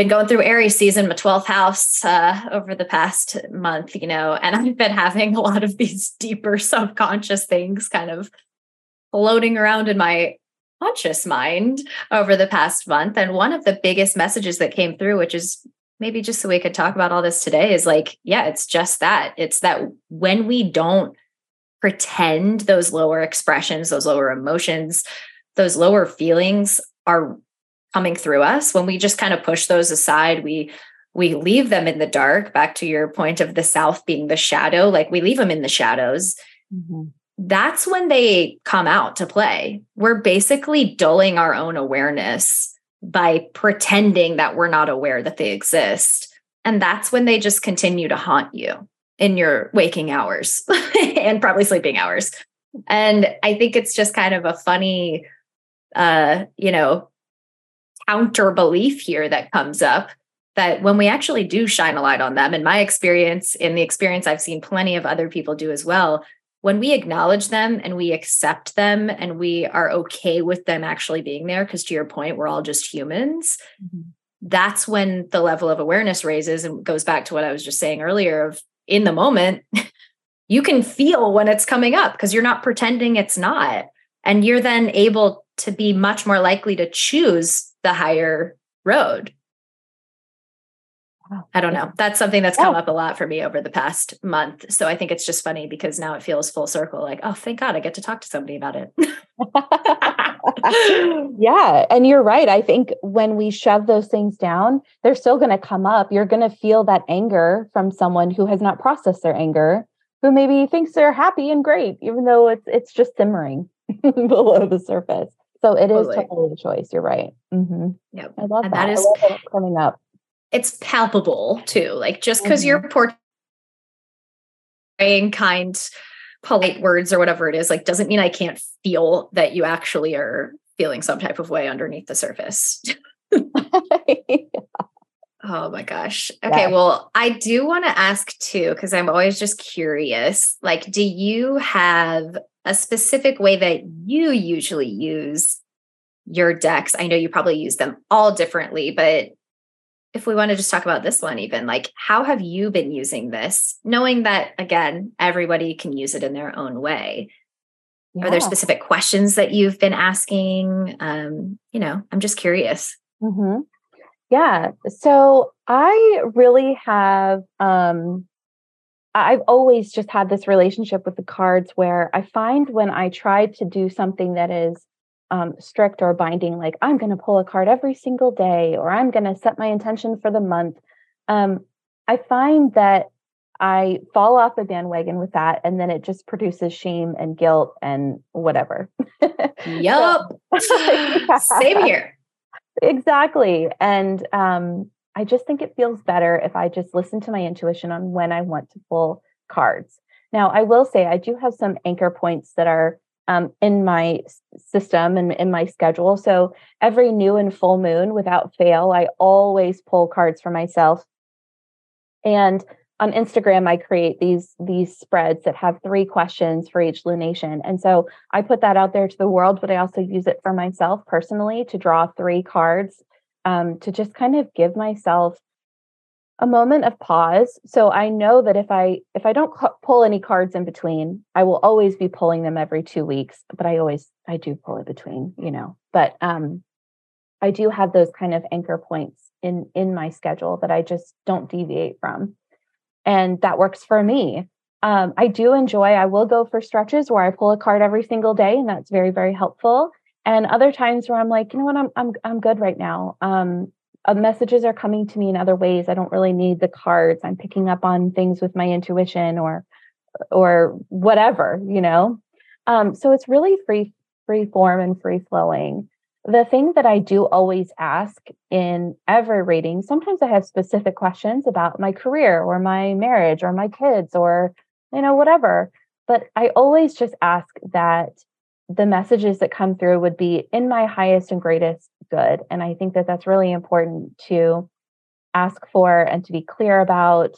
been going through Aries season, my 12th house uh, over the past month, you know, and [LAUGHS] I've been having a lot of these deeper subconscious things kind of floating around in my conscious mind over the past month. And one of the biggest messages that came through, which is maybe just so we could talk about all this today, is like, yeah, it's just that. It's that when we don't pretend those lower expressions, those lower emotions, those lower feelings are coming through us. When we just kind of push those aside we we leave them in the dark back to your point of the south being the shadow like we leave them in the shadows. Mm-hmm. that's when they come out to play. We're basically dulling our own awareness by pretending that we're not aware that they exist. And that's when they just continue to haunt you in your waking hours [LAUGHS] and probably sleeping hours. And i think it's just kind of a funny uh you know counter belief here that comes up that when we actually do shine a light on them, in my experience, in the experience I've seen plenty of other people do as well, when we acknowledge them and we accept them and we are okay with them actually being there, because to your point, we're all just humans. Mm-hmm. That's when the level of awareness raises and goes back to what I was just saying earlier of in the moment, [LAUGHS] you can feel when it's coming up because you're not pretending it's not. And you're then able to be much more likely to choose the higher road. I don't know. That's something that's come up a lot for me over the past month. So I think it's just funny because now it feels full circle like, oh, thank God I get to talk to somebody about it. [LAUGHS] yeah. And you're right. I think when we shove those things down, they're still going to come up. You're going to feel that anger from someone who has not processed their anger. who maybe thinks they're happy and great, even though it's it's just simmering [LAUGHS] below the surface. So it totally. is totally a choice. You're right. Mm-hmm. Yep. I love and that. that is coming up. It's palpable too. Like just because mm-hmm. you're portraying kind, polite words or whatever it is, like doesn't mean I can't feel that you actually are feeling some type of way underneath the surface. [LAUGHS] yeah. Oh my gosh. Okay. Yeah. Well, I do want to ask too, because I'm always just curious. Like, do you have a specific way that you usually use your decks? I know you probably use them all differently, but if we want to just talk about this one, even like, how have you been using this? Knowing that, again, everybody can use it in their own way. Yeah. Are there specific questions that you've been asking? Um, you know, I'm just curious. Mm-hmm. Yeah. So I really have um I've always just had this relationship with the cards where I find when I try to do something that is um, strict or binding, like I'm going to pull a card every single day or I'm going to set my intention for the month, um, I find that I fall off the bandwagon with that and then it just produces shame and guilt and whatever. [LAUGHS] Yup. [LAUGHS] yeah. Same here. Exactly. And um, I just think it feels better if I just listen to my intuition on when I want to pull cards. Now, I will say I do have some anchor points that are um, in my system and in my schedule. So every new and full moon, without fail, I always pull cards for myself. And on Instagram, I create these these spreads that have three questions for each lunation, and so I put that out there to the world. But I also use it for myself personally to draw three cards um, to just kind of give myself a moment of pause. So I know that if I if I don't pull any cards in between, I will always be pulling them every two weeks. But I always I do pull it between, you know. But um, I do have those kind of anchor points in in my schedule that I just don't deviate from and that works for me. Um, I do enjoy, I will go for stretches where I pull a card every single day, and that's very, very helpful. And other times where I'm like, you know what, I'm I'm I'm good right now. Um, uh, messages are coming to me in other ways. I don't really need the cards. I'm picking up on things with my intuition or or whatever, you know. Um, so it's really free free form and free flowing the thing that I do always ask in every reading, sometimes I have specific questions about my career or my marriage or my kids or, you know, whatever. But I always just ask that the messages that come through would be in my highest and greatest good. And I think that that's really important to ask for and to be clear about.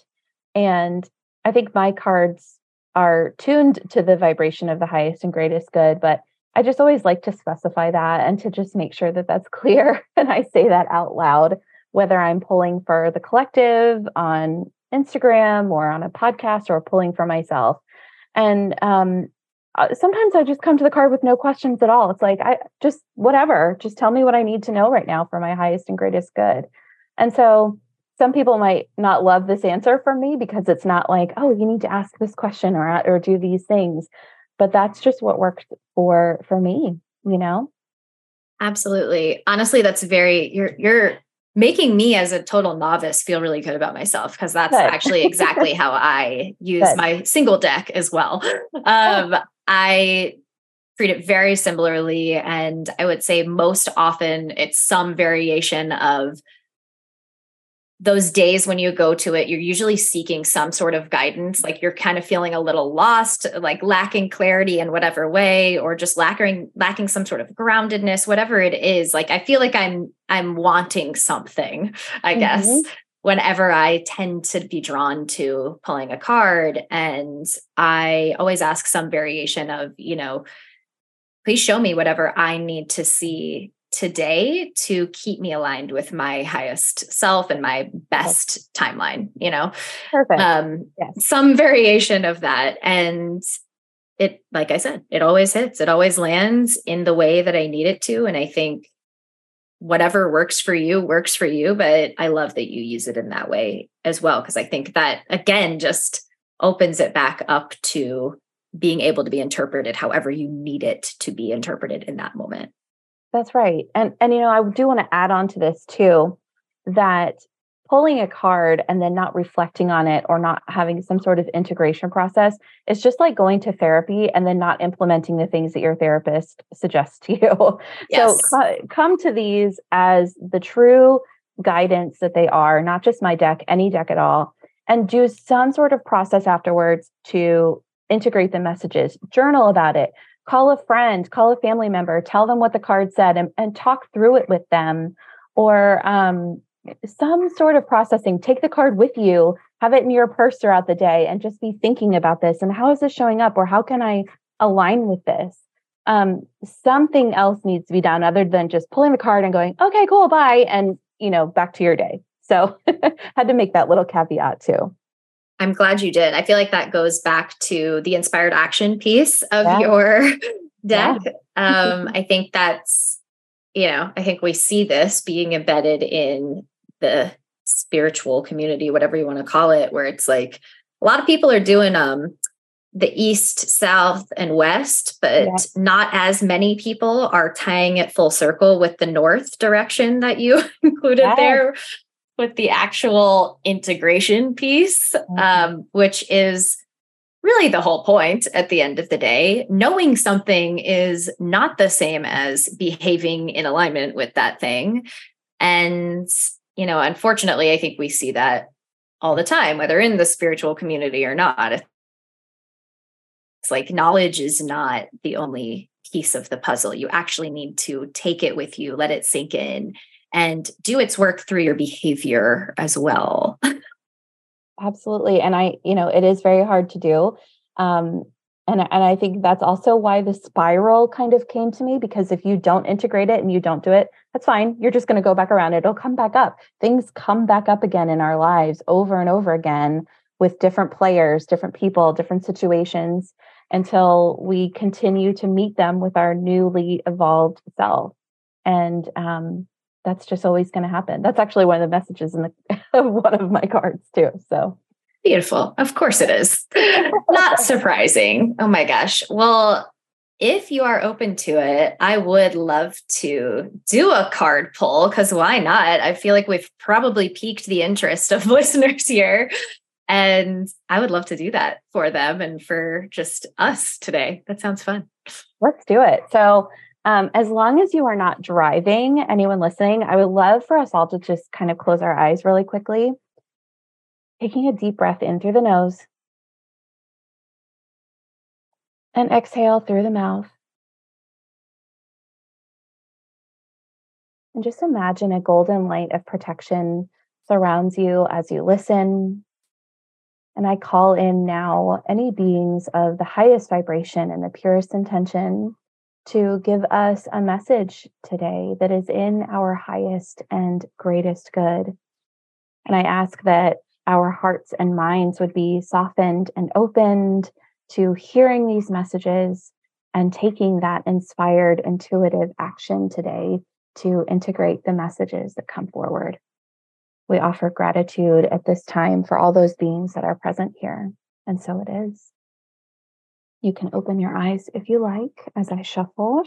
And I think my cards are tuned to the vibration of the highest and greatest good, but I just always like to specify that and to just make sure that that's [LAUGHS] clear. and I say that out loud, whether I'm pulling for the collective on Instagram or on a podcast or pulling for myself. And um, uh, sometimes I just come to the card with no questions at all. It's like, I just whatever, just tell me what I need to know right now for my highest and greatest good. And so some people might not love this answer from me because it's not like, oh, you need to ask this question or or do these things but that's just what worked for for me you know absolutely honestly that's very you're you're making me as a total novice feel really good about myself because that's good. actually exactly how [LAUGHS] I use good. my single deck as well. Um, I treat it very similarly. And I would say most often it's some variation of those days when you go to it, you're usually seeking some sort of guidance, like you're kind of feeling a little lost, like lacking clarity in whatever way, or just lacking lacking some sort of groundedness, whatever it is. Like I feel like I'm I'm wanting something, I mm-hmm. guess, whenever I tend to be drawn to pulling a card. And I always ask some variation of, you know, please show me whatever I need to see today to keep me aligned with my highest self and my best timeline you know? Perfect. Um yes. some variation of that and it like i said it always hits it always lands in the way that i need it to and i think whatever works for you works for you but i love that you use it in that way as well because i think that again just opens it back up to being able to be interpreted however you need it to be interpreted in that moment that's right. And and you know, I do want to add on to this too that pulling a card and then not reflecting on it or not having some sort of integration process is just like going to therapy and then not implementing the things that your therapist suggests to you. [LAUGHS] Yes. So come to these as the true guidance that they are, not just my deck, any deck at all, and do some sort of process afterwards to integrate the messages, journal about it, call a friend, call a family member, tell them what the card said, and, and talk through it with them. Or um, some sort of processing. Take the card with you, have it in your purse throughout the day, and just be thinking about this and how is this showing up, or how can I align with this? Um, something else needs to be done other than just pulling the card and going, okay, cool, bye, and you know, back to your day. So [LAUGHS] had to make that little caveat too. I'm glad you did. I feel like that goes back to the inspired action piece of yeah. your [LAUGHS] deck. Yeah. um, I think that's, you know, I think we see this being embedded in the spiritual community, whatever you want to call it, where it's like a lot of people are doing um the east, south, and west, but yeah. not as many people are tying it full circle with the north direction that you [LAUGHS] included there with the actual integration piece, mm-hmm. um, which is really the whole point at the end of the day. Knowing something is not the same as behaving in alignment with that thing. And you know, unfortunately, I think we see that all the time, whether in the spiritual community or not. It's like knowledge is not the only piece of the puzzle. You actually need to take it with you, let it sink in, and do its work through your behavior as well. Absolutely. And I, you know, it is very hard to do. Um, and, and I think that's also why the spiral kind of came to me because if you don't integrate it and you don't do it, that's fine. You're just going to go back around. It'll come back up. Things come back up again in our lives over and over again with different players, different people, different situations until we continue to meet them with our newly evolved self. And um, that's just always going to happen. That's actually one of the messages in the [LAUGHS] one of my cards too. So Beautiful. Of course it is. Not [LAUGHS] surprising. Oh my gosh. Well, if you are open to it, I would love to do a card pull because why not? I feel like we've probably piqued the interest of [LAUGHS] listeners here. And I would love to do that for them and for just us today. That sounds fun. Let's do it. So, um, as long as you are not driving, anyone listening, I would love for us all to just kind of close our eyes really quickly Taking a deep breath in through the nose and exhale through the mouth. And just imagine a golden light of protection surrounds you as you listen. And I call in now any beings of the highest vibration and the purest intention to give us a message today that is in our highest and greatest good. And I ask that our hearts and minds would be softened and opened to hearing these messages and taking that inspired, intuitive action today to integrate the messages that come forward. We offer gratitude at this time for all those beings that are present here. And so it is. You can open your eyes if you like as I shuffle.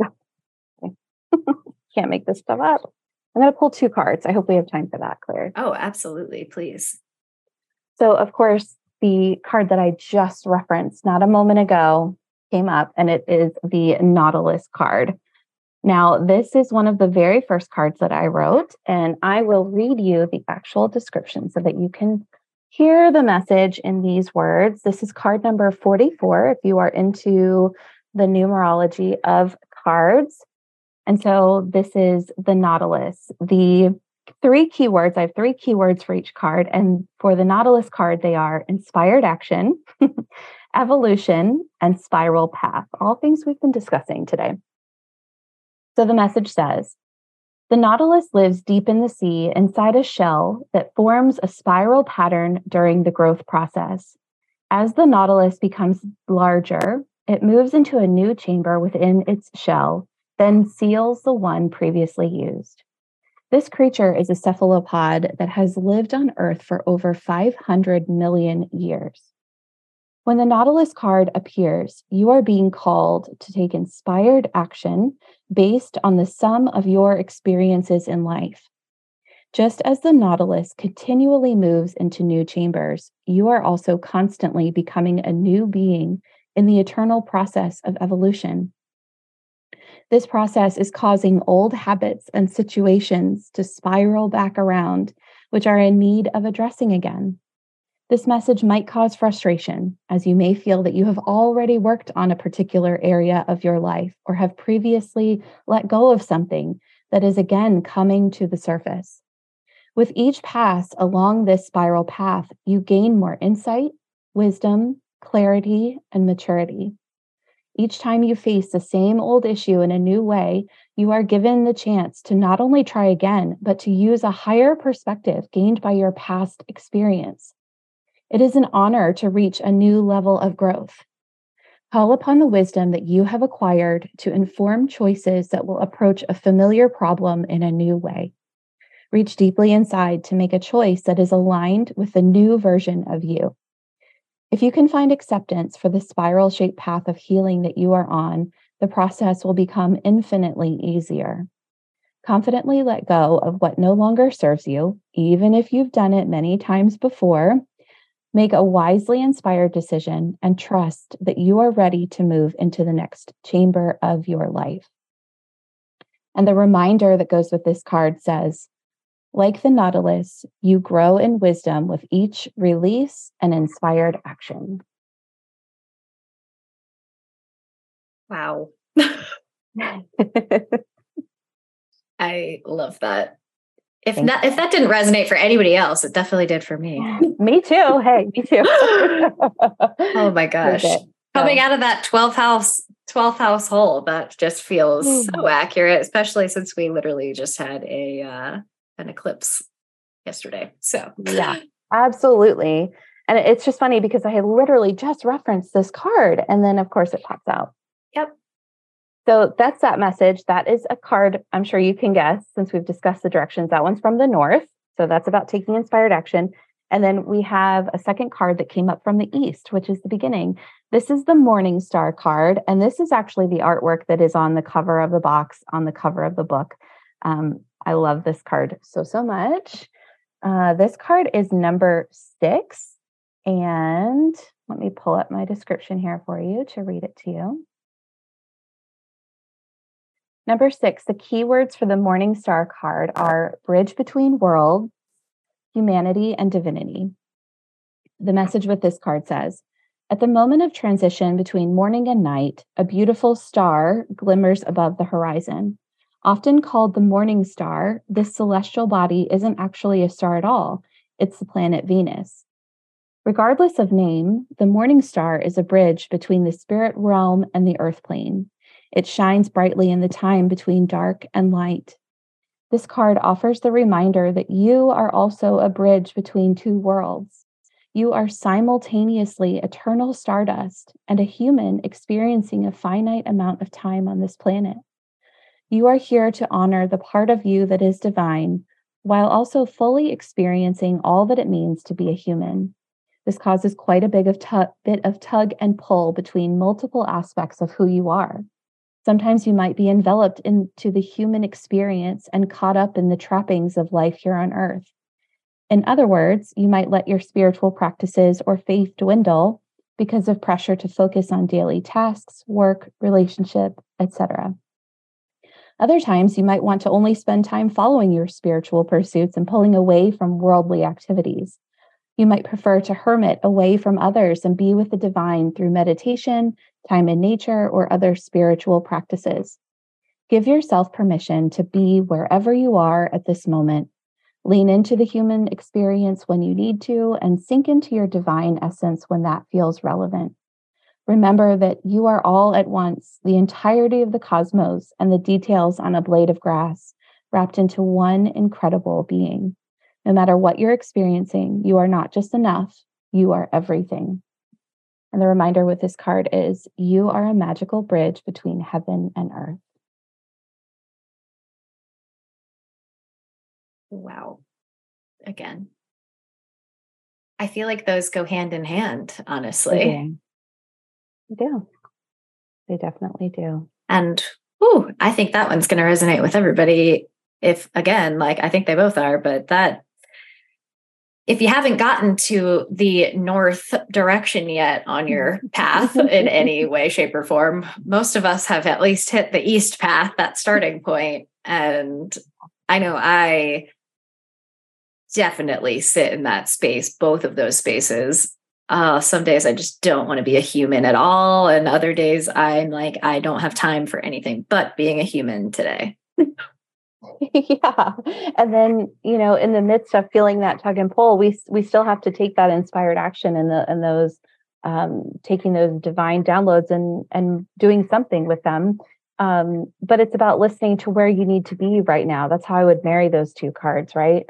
[LAUGHS] Can't make this stuff up. I'm going to pull two cards. I hope we have time for that, Claire. Oh, absolutely. Please. So, of course, the card that I just referenced not a moment ago came up, and it is the Nautilus card. Now, this is one of the very first cards that I wrote, and I will read you the actual description so that you can hear the message in these words. This is card number 44 if you are into the numerology of cards. And so this is the Nautilus. The three keywords, I have three keywords for each card. And for the Nautilus card, they are inspired action, [LAUGHS] evolution, and spiral path, all things we've been discussing today. So the message says The Nautilus lives deep in the sea inside a shell that forms a spiral pattern during the growth process. As the Nautilus becomes larger, it moves into a new chamber within its shell then seals the one previously used. This creature is a cephalopod that has lived on Earth for over 500 million years. When the Nautilus card appears, you are being called to take inspired action based on the sum of your experiences in life. Just as the Nautilus continually moves into new chambers, you are also constantly becoming a new being in the eternal process of evolution. This process is causing old habits and situations to spiral back around, which are in need of addressing again. This message might cause frustration, as you may feel that you have already worked on a particular area of your life or have previously let go of something that is again coming to the surface. With each pass along this spiral path, you gain more insight, wisdom, clarity, and maturity. Each time you face the same old issue in a new way, you are given the chance to not only try again, but to use a higher perspective gained by your past experience. It is an honor to reach a new level of growth. Call upon the wisdom that you have acquired to inform choices that will approach a familiar problem in a new way. Reach deeply inside to make a choice that is aligned with the new version of you. If you can find acceptance for the spiral shaped path of healing that you are on, the process will become infinitely easier. Confidently let go of what no longer serves you, even if you've done it many times before. Make a wisely inspired decision and trust that you are ready to move into the next chamber of your life. And the reminder that goes with this card says, like the Nautilus, you grow in wisdom with each release and inspired action. Wow. [LAUGHS] [LAUGHS] I love that. If Thank you. if that didn't resonate for anybody else, it definitely did for me. [LAUGHS] me too. Hey, me too. [LAUGHS] oh my [LAUGHS] gosh. Coming out of that 12th house, 12th household, that just feels so accurate, especially since we literally just had a uh, an eclipse yesterday. So, yeah, absolutely. And it's just funny because I literally just referenced this card and then, of course, it pops out. Yep. So that's that message. That is a card I'm sure you can guess since we've discussed the directions. That one's from the north. So that's about taking inspired action. And then we have a second card that came up from the east, which is the beginning. This is the Morning Star card. And this is actually the artwork that is on the cover of the box, on the cover of the book. Um, I love this card so, so much. Uh, this card is number six. And let me pull up my description here for you to read it to you. Number six, the keywords for the Morning Star card are bridge between worlds, humanity, and divinity. The message with this card says At the moment of transition between morning and night, a beautiful star glimmers above the horizon. Often called the morning star, this celestial body isn't actually a star at all, it's the planet Venus. Regardless of name, the morning star is a bridge between the spirit realm and the earth plane. It shines brightly in the time between dark and light. This card offers the reminder that you are also a bridge between two worlds. You are simultaneously eternal stardust and a human experiencing a finite amount of time on this planet. You are here to honor the part of you that is divine while also fully experiencing all that it means to be a human. This causes quite a big of bit of tug and pull between multiple aspects of who you are. Sometimes you might be enveloped into the human experience and caught up in the trappings of life here on earth. In other words, you might let your spiritual practices or faith dwindle because of pressure to focus on daily tasks, work, relationship, etc. Other times, you might want to only spend time following your spiritual pursuits and pulling away from worldly activities. You might prefer to hermit away from others and be with the divine through meditation, time in nature, or other spiritual practices. Give yourself permission to be wherever you are at this moment. Lean into the human experience when you need to, and sink into your divine essence when that feels relevant. Remember that you are all at once, the entirety of the cosmos and the details on a blade of grass, wrapped into one incredible being. No matter what you're experiencing, you are not just enough, you are everything. And the reminder with this card is you are a magical bridge between heaven and earth. Wow. Again, I feel like those go hand in hand, honestly. They do. They definitely do. And ooh, I think that one's going to resonate with everybody. If again, like I think they both are, but that if you haven't gotten to the north direction yet on your [LAUGHS] path in any way, shape, or form, most of us have at least hit the east path, that starting point. And I know I definitely sit in that space, both of those spaces. Uh, some days I just don't want to be a human at all. And other days I'm like, I don't have time for anything but being a human today. [LAUGHS] [LAUGHS] yeah. And then, you know, in the midst of feeling that tug and pull, we we still have to take that inspired action and the and those um, taking those divine downloads and and doing something with them. Um, but it's about listening to where you need to be right now. That's how I would marry those two cards, right?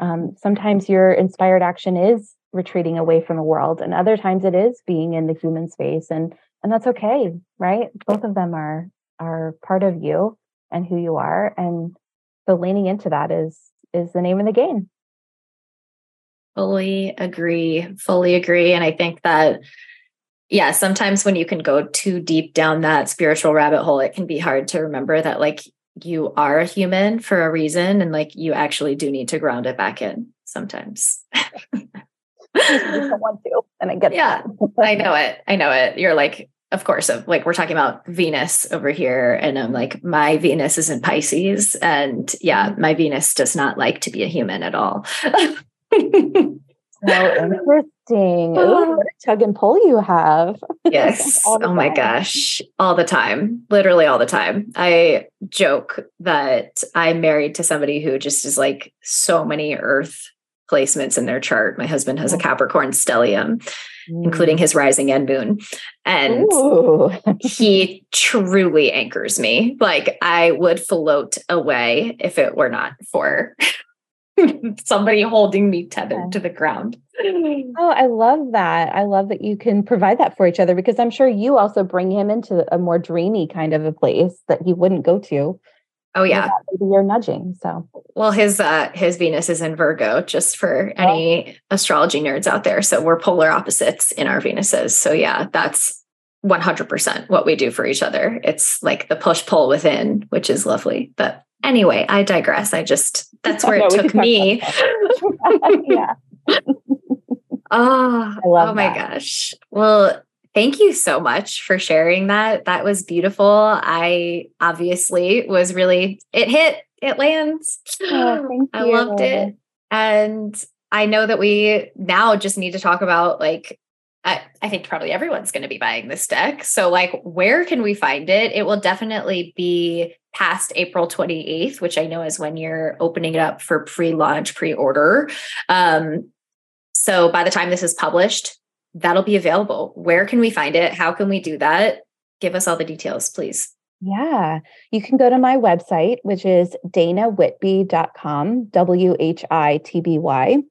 Um, sometimes your inspired action is retreating away from the world, and other times it is being in the human space, and and that's okay, right? Both of them are are part of you and who you are, and so leaning into that is is the name of the game. Fully agree. Fully agree, and I think that yeah, sometimes when you can go too deep down that spiritual rabbit hole, it can be hard to remember that like you are a human for a reason and like you actually do need to ground it back in sometimes. [LAUGHS] I want to, and I get yeah, I know it. I know it. You're like, of course, of like we're talking about Venus over here, and I'm like, my Venus is in Pisces, and yeah, mm-hmm. my Venus does not like to be a human at all. So [LAUGHS] interesting. Ooh, ah. what a tug and pull you have. [LAUGHS] Yes. oh my gosh. All the time. Literally all the time. I joke that I'm married to somebody who just is like so many earth placements in their chart. My husband has a oh. Capricorn stellium, mm. including his rising and moon. And [LAUGHS] he truly anchors me. Like I would float away if it were not for [LAUGHS] somebody holding me tethered to the ground. Oh, I love that. I love that you can provide that for each other because I'm sure you also bring him into a more dreamy kind of a place that he wouldn't go to. Oh yeah. Maybe you're nudging. So well his uh his Venus is in Virgo, just for any oh. astrology nerds out there. So we're polar opposites in our Venuses. So yeah, that's 100% what we do for each other. It's like the push pull within, which is lovely. But Anyway, I digress. I just, that's where [LAUGHS] it took me. [LAUGHS] yeah. [LAUGHS] oh, oh my gosh. Well, thank you so much for sharing that. That was beautiful. I obviously was really, it hit, it lands. Oh, [GASPS] I loved it. And I know that we now just need to talk about like I, I think probably everyone's going to be buying this deck. So, like, where can we find it? It will definitely be past April 28th, which I know is when you're opening it up for pre launch, pre order. Um, so, by the time this is published, that'll be available. Where can we find it? How can we do that? Give us all the details, please. Yeah, you can go to my website, which is danawhitby.com, W H I T B Y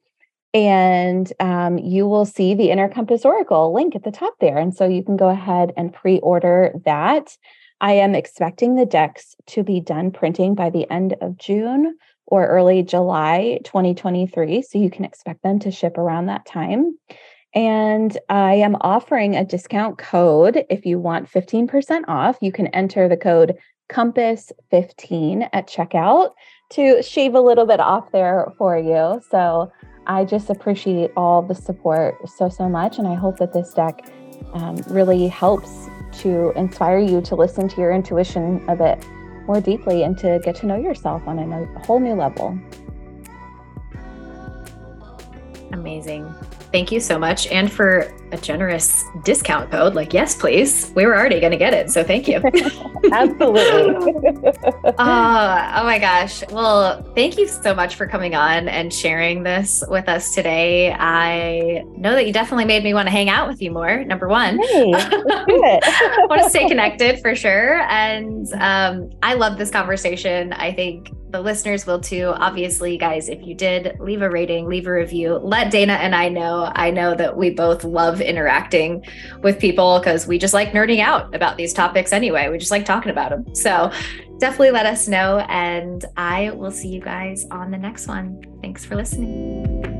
and um, you will see the Inner Compass Oracle link at the top there. And so you can go ahead and pre order that. I am expecting the decks to be done printing by the end of June or early July 2023. So you can expect them to ship around that time. And I am offering a discount code. If you want 15% off, you can enter the code Compass15 at checkout to shave a little bit off there for you. So I just appreciate all the support so, so much. And I hope that this deck um, really helps to inspire you to listen to your intuition a bit more deeply and to get to know yourself on a whole new level. Amazing. Thank you so much. And for a generous discount code, like, yes, please. We were already going to get it. So thank you. [LAUGHS] Absolutely. [LAUGHS] uh, oh my gosh. Well, thank you so much for coming on and sharing this with us today. I know that you definitely made me want to hang out with you more, number one. Hey, I want to stay connected for sure. And um, I love this conversation. I think the listeners will too. Obviously, guys, if you did leave a rating, leave a review, let Dana and I know. I know that we both love interacting with people because we just like nerding out about these topics anyway. We just like talking about them. So definitely let us know. And I will see you guys on the next one. Thanks for listening.